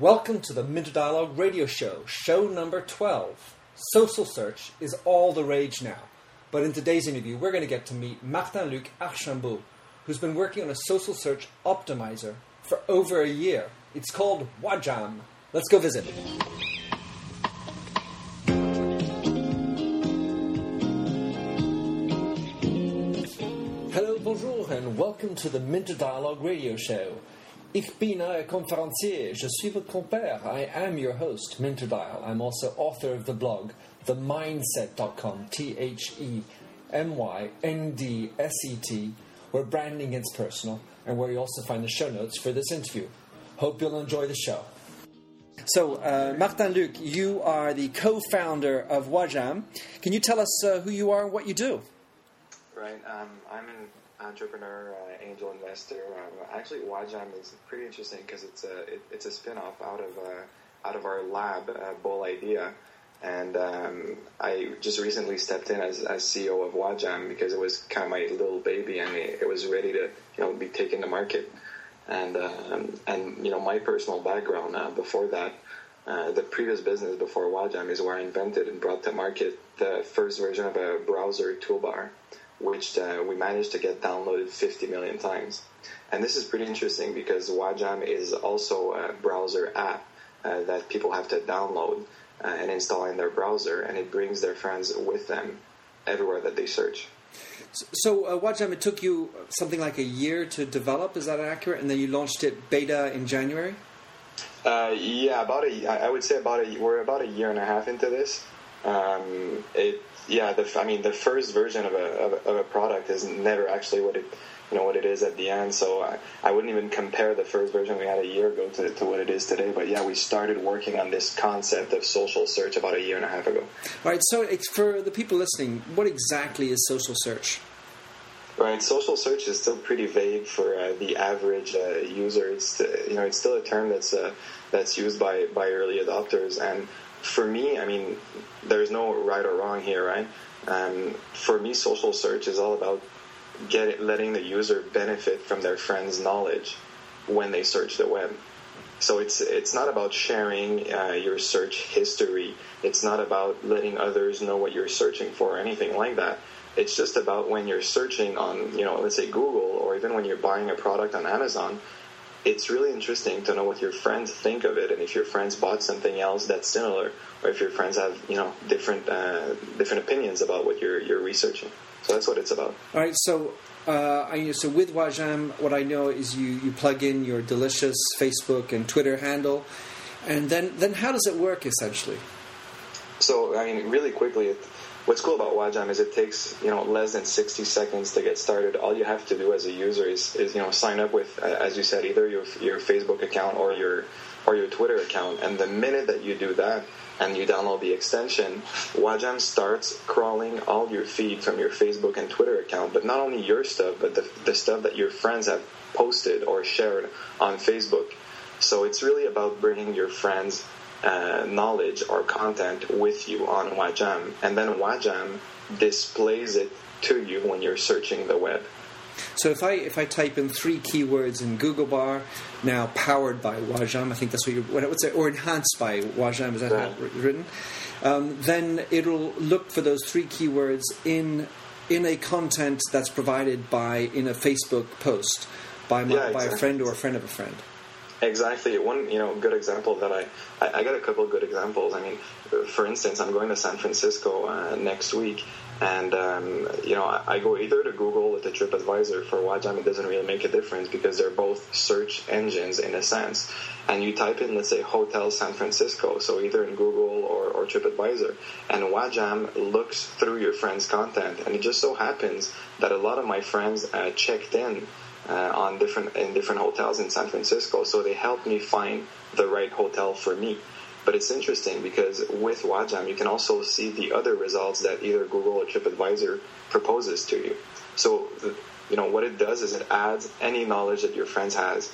Welcome to the Minter Dialogue radio show, show number 12. Social search is all the rage now. But in today's interview, we're going to get to meet Martin Luc Archambault, who's been working on a social search optimizer for over a year. It's called Wajam. Let's go visit. Hello, bonjour, and welcome to the Minter Dialogue radio show. Ich bin euer Konferencier. Je suis votre compère. I am your host, Minter Dial. I'm also author of the blog, themyndset.com, T H E M Y N D S E T, where branding gets personal and where you also find the show notes for this interview. Hope you'll enjoy the show. So, uh, Martin Luc, you are the co founder of Wajam. Can you tell us uh, who you are and what you do? Right. Um, I'm an entrepreneur, uh, angel investor. Um, actually, Wajam is pretty interesting because it's a it, it's a spin-off out of uh, out of our lab, uh, Bowl Idea, and um, I just recently stepped in as, as CEO of Wajam because it was kind of my little baby and it, it was ready to you know be taken to market. And um, and you know my personal background uh, before that. Uh, the previous business before Wajam is where I invented and brought to market the first version of a browser toolbar which uh, we managed to get downloaded 50 million times. And this is pretty interesting because Wajam is also a browser app uh, that people have to download uh, and install in their browser, and it brings their friends with them everywhere that they search. So, uh, Wajam, it took you something like a year to develop, is that accurate? And then you launched it beta in January? Uh, yeah, about a, I would say about a, we're about a year and a half into this. Um, it yeah, the, I mean, the first version of a, of a, of a product is never actually what it you know what it is at the end. So I, I wouldn't even compare the first version we had a year ago to, to what it is today. But yeah, we started working on this concept of social search about a year and a half ago. All right. So for the people listening, what exactly is social search? Right, social search is still pretty vague for uh, the average uh, user. It's uh, you know it's still a term that's uh, that's used by by early adopters, and for me, I mean, there's no right or wrong here, right? Um, for me, social search is all about get, letting the user benefit from their friends' knowledge when they search the web. So it's it's not about sharing uh, your search history. It's not about letting others know what you're searching for or anything like that. It's just about when you're searching on, you know, let's say Google or even when you're buying a product on Amazon, it's really interesting to know what your friends think of it and if your friends bought something else that's similar or if your friends have you know different uh, different opinions about what you're you're researching so that's what it's about all right so uh, I, so with Wajam, what I know is you, you plug in your delicious Facebook and Twitter handle, and then then how does it work essentially? So I mean, really quickly, it, what's cool about Wajam is it takes you know less than 60 seconds to get started. All you have to do as a user is, is you know sign up with, as you said, either your your Facebook account or your or your Twitter account. And the minute that you do that and you download the extension, Wajam starts crawling all your feed from your Facebook and Twitter account, but not only your stuff, but the, the stuff that your friends have posted or shared on Facebook. So it's really about bringing your friends uh, knowledge or content with you on Wajam, and then Wajam displays it to you when you're searching the web. So if I if I type in three keywords in Google Bar, now powered by Wajam, I think that's what you what would say, or enhanced by Wajam, is that right. written? Um, then it'll look for those three keywords in in a content that's provided by in a Facebook post by my, yeah, exactly. by a friend or a friend of a friend. Exactly. One, you know, good example that I, I, I got a couple of good examples. I mean, for instance, I'm going to San Francisco uh, next week, and um, you know, I, I, go either to Google or to TripAdvisor for Wajam. It doesn't really make a difference because they're both search engines in a sense. And you type in, let's say, Hotel San Francisco, so either in Google or, or TripAdvisor, and Wajam looks through your friend's content, and it just so happens that a lot of my friends uh, checked in uh, on different in different hotels in San Francisco. So they helped me find the right hotel for me. But it's interesting because with Wajam, you can also see the other results that either Google or TripAdvisor proposes to you. So, you know, what it does is it adds any knowledge that your friends has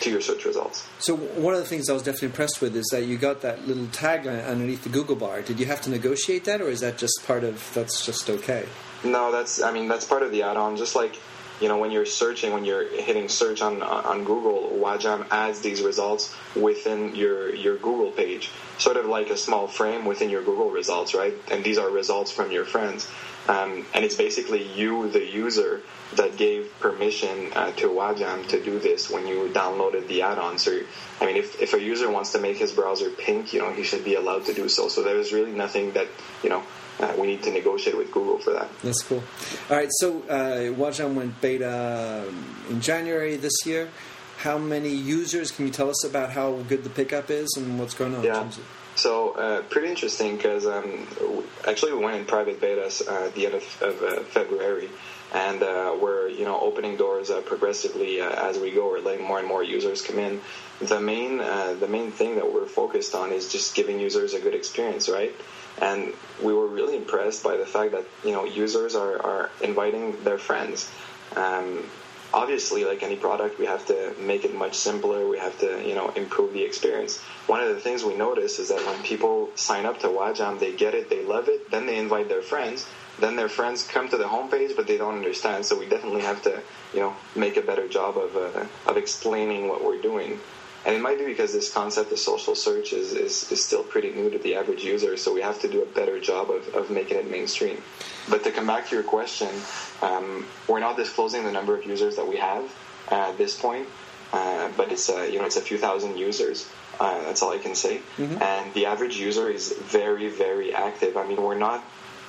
to your search results. So one of the things I was definitely impressed with is that you got that little tag underneath the Google bar. Did you have to negotiate that, or is that just part of that's just okay? No, that's I mean that's part of the add-on. Just like you know when you're searching, when you're hitting search on on Google, Wajam adds these results within your your Google page, sort of like a small frame within your Google results, right? And these are results from your friends. Um, and it's basically you, the user, that gave permission uh, to Wajam to do this when you downloaded the add-on. So, I mean, if, if a user wants to make his browser pink, you know, he should be allowed to do so. So there's really nothing that, you know, uh, we need to negotiate with Google for that. That's cool. All right, so uh, Wajam went beta in January this year. How many users? Can you tell us about how good the pickup is and what's going on? Yeah. So uh, pretty interesting because um, actually we went in private betas uh, at the end of, of uh, February, and uh, we're you know opening doors uh, progressively uh, as we go. We're letting more and more users come in. The main the main thing that we're focused on is just giving users a good experience, right? And we were really impressed by the fact that you know users are, are inviting their friends. Um, obviously, like any product, we have to make it much simpler. We have to, you know, improve the experience. One of the things we notice is that when people sign up to Wajam, they get it, they love it, then they invite their friends. Then their friends come to the homepage, but they don't understand. So we definitely have to, you know, make a better job of uh, of explaining what we're doing. And it might be because this concept of social search is, is, is still pretty new to the average user, so we have to do a better job of, of making it mainstream. But to come back to your question, um, we're not disclosing the number of users that we have uh, at this point, uh, but it's a, you know it's a few thousand users. Uh, that's all I can say. Mm-hmm. And the average user is very very active. I mean, we're not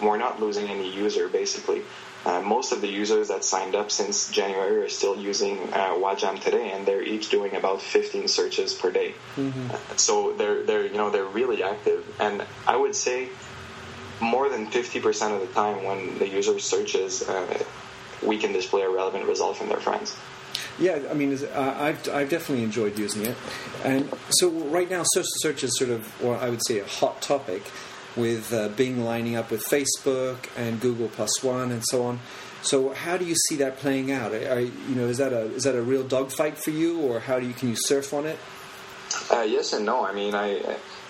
we're not losing any user basically. Uh, most of the users that signed up since January are still using uh, Wajam today, and they're each doing about 15 searches per day. Mm-hmm. Uh, so they're they're you know they're really active, and I would say more than 50% of the time when the user searches, uh, we can display a relevant result from their friends. Yeah, I mean, uh, I've, I've definitely enjoyed using it. And so right now, social search is sort of, or I would say, a hot topic with uh, Bing lining up with Facebook and Google Plus One and so on. So how do you see that playing out? Are, you know, is that a is that a real dogfight for you, or how do you can you surf on it? Uh, yes and no. I mean, I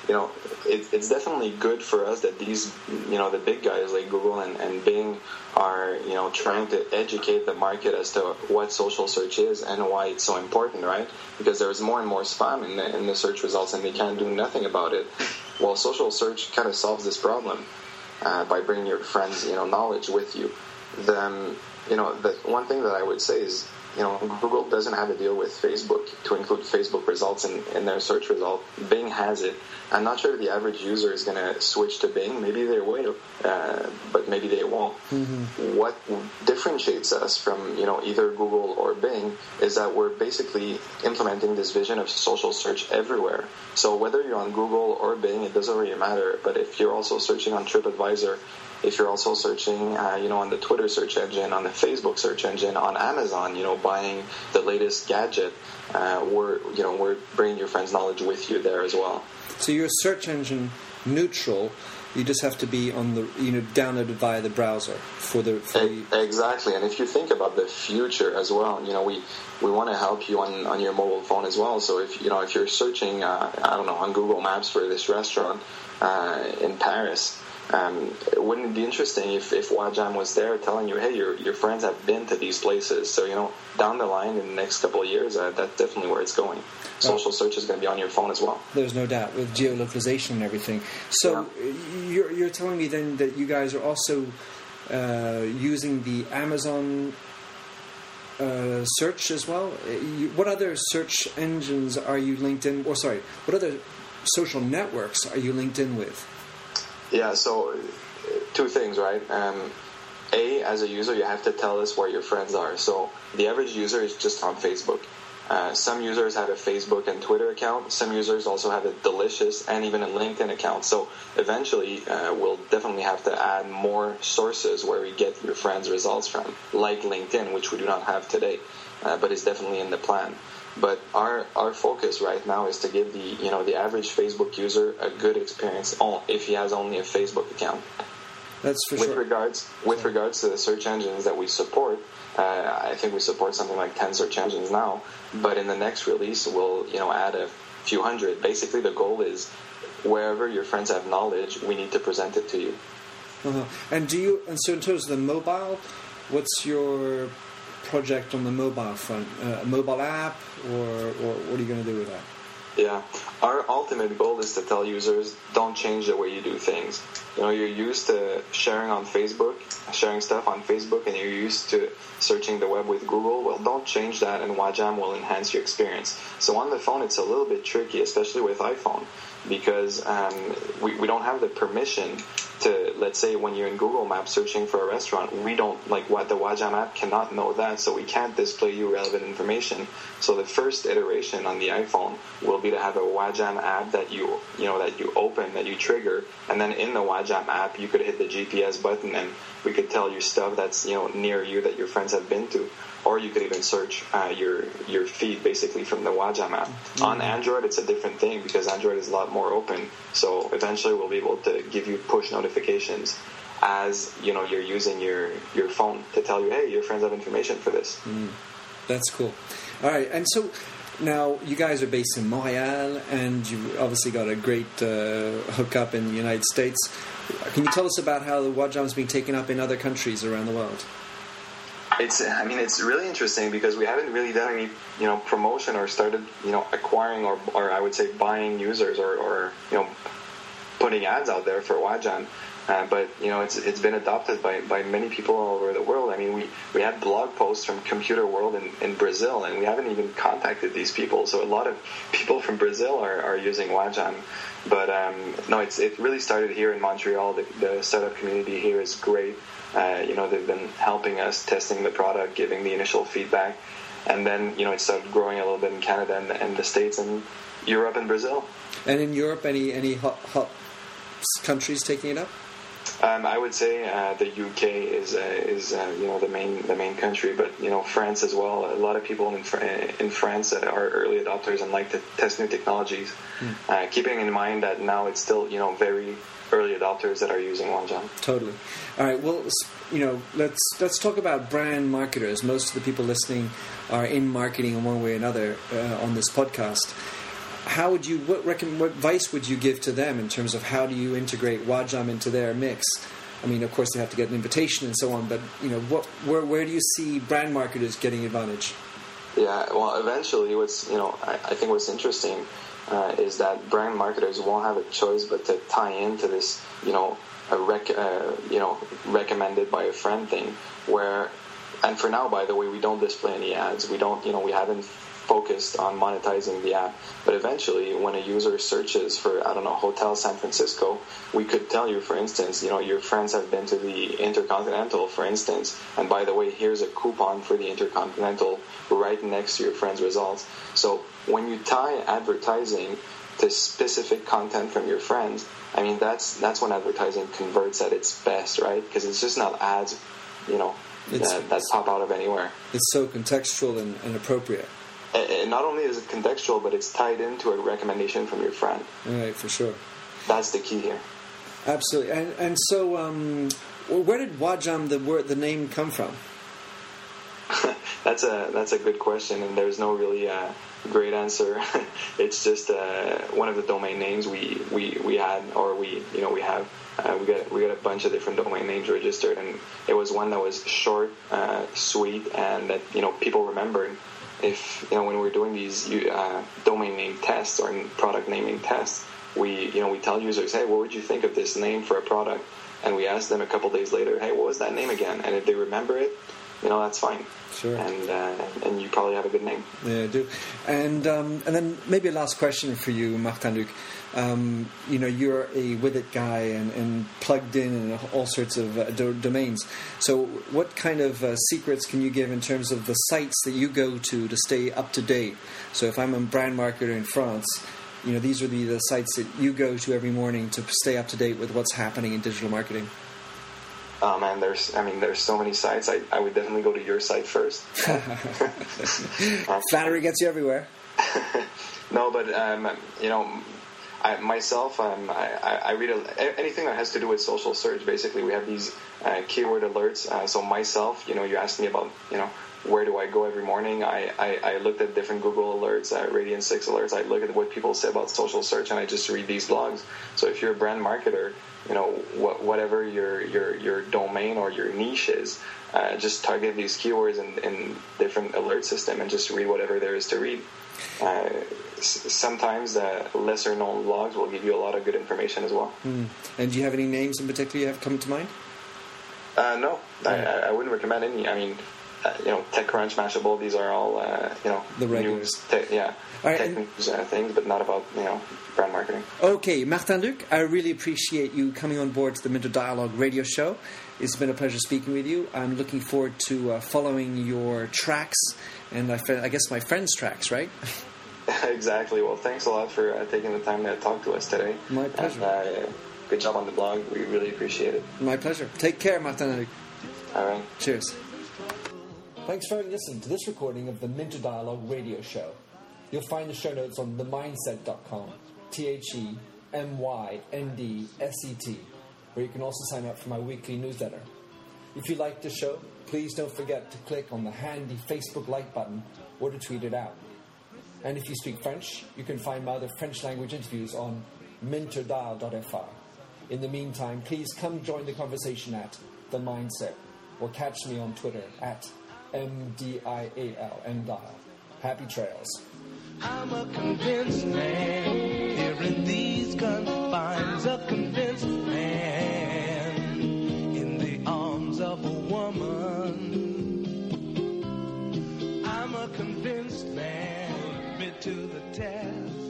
you know, it, it's definitely good for us that these, you know, the big guys like Google and, and Bing are, you know, trying to educate the market as to what social search is and why it's so important, right? Because there's more and more spam in the, in the search results and they can't do nothing about it. Well, social search kind of solves this problem uh, by bringing your friends, you know, knowledge with you. Then, you know, the one thing that I would say is you know, Google doesn't have a deal with Facebook to include Facebook results in, in their search result. Bing has it. I'm not sure if the average user is going to switch to Bing. Maybe they will, uh, but maybe they won't. Mm-hmm. What differentiates us from, you know, either Google or Bing is that we're basically implementing this vision of social search everywhere. So whether you're on Google or Bing, it doesn't really matter. But if you're also searching on TripAdvisor if you're also searching, uh, you know, on the Twitter search engine, on the Facebook search engine, on Amazon, you know, buying the latest gadget, uh, we're, you know, we're bringing your friends' knowledge with you there as well. So you're search engine neutral. You just have to be on the, you know, downloaded via the browser for the. For the... Exactly, and if you think about the future as well, you know, we we want to help you on, on your mobile phone as well. So if you know if you're searching, uh, I don't know, on Google Maps for this restaurant uh, in Paris, um, wouldn't it be interesting if, if Wajam was there telling you, hey, your, your friends have been to these places. So, you know, down the line in the next couple of years, uh, that's definitely where it's going. Social search is going to be on your phone as well. There's no doubt with geolocalization and everything. So yeah. you're, you're telling me then that you guys are also uh, using the Amazon uh, search as well. You, what other search engines are you linked in? Or sorry, what other social networks are you linked in with? Yeah, so two things, right? Um, a, as a user, you have to tell us where your friends are. So the average user is just on Facebook. Uh, some users have a Facebook and Twitter account. Some users also have a Delicious and even a LinkedIn account. So eventually, uh, we'll definitely have to add more sources where we get your friends' results from, like LinkedIn, which we do not have today, uh, but is definitely in the plan. But our our focus right now is to give the you know the average Facebook user a good experience on if he has only a Facebook account. That's for with sure. regards with regards to the search engines that we support. Uh, I think we support something like ten search engines now. But in the next release, we'll you know add a few hundred. Basically, the goal is wherever your friends have knowledge, we need to present it to you. Uh-huh. And do you? And so in terms of the mobile, what's your project on the mobile front, uh, a mobile app, or, or what are you going to do with that? Yeah, our ultimate goal is to tell users don't change the way you do things. You know, you're used to sharing on Facebook, sharing stuff on Facebook, and you're used to searching the web with Google. Well, don't change that, and Wajam will enhance your experience. So on the phone, it's a little bit tricky, especially with iPhone, because um, we, we don't have the permission to let's say when you're in Google Maps searching for a restaurant, we don't like what the Wajam app cannot know that, so we can't display you relevant information. So the first iteration on the iPhone will be to have a Wajam app that you you know that you open that you trigger, and then in the Wajam app you could hit the GPS button and we could tell you stuff that's you know near you that your friends have been to or you could even search uh, your your feed basically from the Wajam app. Mm-hmm. On Android, it's a different thing because Android is a lot more open. So eventually, we'll be able to give you push notifications as you know you're using your your phone to tell you, hey, your friends have information for this. Mm. That's cool. All right, and so. Now you guys are based in Montreal, and you've obviously got a great uh, hookup in the United States. Can you tell us about how the Wajam is being taken up in other countries around the world? it's I mean it's really interesting because we haven't really done any you know promotion or started you know acquiring or, or I would say buying users or, or you know putting ads out there for Wajam. Uh, but you know it's it's been adopted by, by many people all over the world. I mean we, we had blog posts from Computer World in, in Brazil and we haven't even contacted these people. So a lot of people from Brazil are, are using Wajam. But um, no, it's it really started here in Montreal. The, the startup community here is great. Uh, you know, they've been helping us testing the product, giving the initial feedback, and then you know it started growing a little bit in Canada and, and the states and Europe and Brazil. And in Europe, any any hot, hot countries taking it up? Um, I would say uh, the UK is uh, is uh, you know the main the main country, but you know France as well. A lot of people in in France are early adopters and like to test new technologies. Mm. keeping in mind that now it's still you know very early adopters that are using Wajam. Totally. All right. Well, you know, let's let's talk about brand marketers. Most of the people listening are in marketing in one way or another uh, on this podcast. How would you what recommend, what advice would you give to them in terms of how do you integrate Wajam into their mix? I mean, of course, they have to get an invitation and so on, but you know, what where where do you see brand marketers getting advantage? Yeah, well, eventually, what's you know, I, I think what's interesting uh, is that brand marketers won't have a choice but to tie into this, you know, a rec, uh, you know, recommended by a friend thing. Where, and for now, by the way, we don't display any ads. We don't, you know, we haven't focused on monetizing the app. But eventually, when a user searches for, I don't know, Hotel San Francisco, we could tell you, for instance, you know, your friends have been to the Intercontinental, for instance, and by the way, here's a coupon for the Intercontinental right next to your friend's results. So when you tie advertising to specific content from your friends, I mean, that's that's when advertising converts at its best, right? Because it's just not ads, you know, that, that pop out of anywhere. It's so contextual and, and appropriate and not only is it contextual, but it's tied into a recommendation from your friend. Right, for sure. That's the key here. Absolutely, and and so um, where did Wajam the word the name come from? that's a that's a good question, and there's no really uh, great answer. it's just uh, one of the domain names we, we, we had, or we you know we have. Uh, we got we got a bunch of different domain names registered, and it was one that was short, uh, sweet, and that you know people remembered if you know when we're doing these uh, domain name tests or product naming tests, we you know we tell users, hey, what would you think of this name for a product? And we ask them a couple days later, hey, what was that name again? And if they remember it, you know that's fine. Sure. And uh, and you probably have a good name. Yeah, I do. And um, and then maybe a last question for you, Martin Luc. Um, you know, you're a with it guy and, and plugged in in all sorts of uh, do- domains. So, what kind of uh, secrets can you give in terms of the sites that you go to to stay up to date? So, if I'm a brand marketer in France, you know, these are the, the sites that you go to every morning to stay up to date with what's happening in digital marketing. Oh man, there's I mean there's so many sites. I, I would definitely go to your site first. Flattery gets you everywhere. no, but um, you know, I, myself, um, I, I, read a, anything that has to do with social search. Basically, we have these uh, keyword alerts. Uh, so myself, you know, you asked me about, you know, where do I go every morning. I, I, I looked at different Google alerts, uh, Radian6 alerts. I look at what people say about social search, and I just read these blogs. So if you're a brand marketer, you know, wh- whatever your, your, your domain or your niche is, uh, just target these keywords in, in different alert system and just read whatever there is to read. Uh, sometimes uh, lesser known blogs will give you a lot of good information as well. Mm. And do you have any names in particular you have come to mind? Uh, no, I, I, wouldn't recommend any. I mean, uh, you know, TechCrunch, Mashable, these are all, uh, you know, the news, te- yeah, right, tech news uh, things, but not about, you know, brand marketing. Okay, Martin Luc, I really appreciate you coming on board to the Minter Dialogue radio show. It's been a pleasure speaking with you. I'm looking forward to uh, following your tracks and I, I guess my friend's tracks, right? exactly. Well, thanks a lot for uh, taking the time to talk to us today. My pleasure. And, uh, good job on the blog. We really appreciate it. My pleasure. Take care, Martin. All right. Cheers. Thanks for listening to this recording of the Minter Dialogue radio show. You'll find the show notes on themyndset.com, T H E M Y N D S E T, where you can also sign up for my weekly newsletter. If you like the show, please don't forget to click on the handy Facebook like button or to tweet it out. And if you speak French, you can find my other French language interviews on minterdial.fr. In the meantime, please come join the conversation at The Myndset or catch me on Twitter at M-D-I-A-L, M-Dial. Happy trails. I'm a convinced man here in these confines, a convinced man in the arms of a woman. I'm a convinced man, me to the test.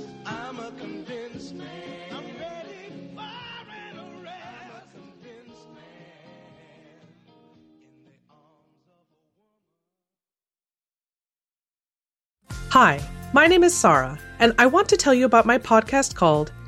Hi, my name is Sarah, and I want to tell you about my podcast called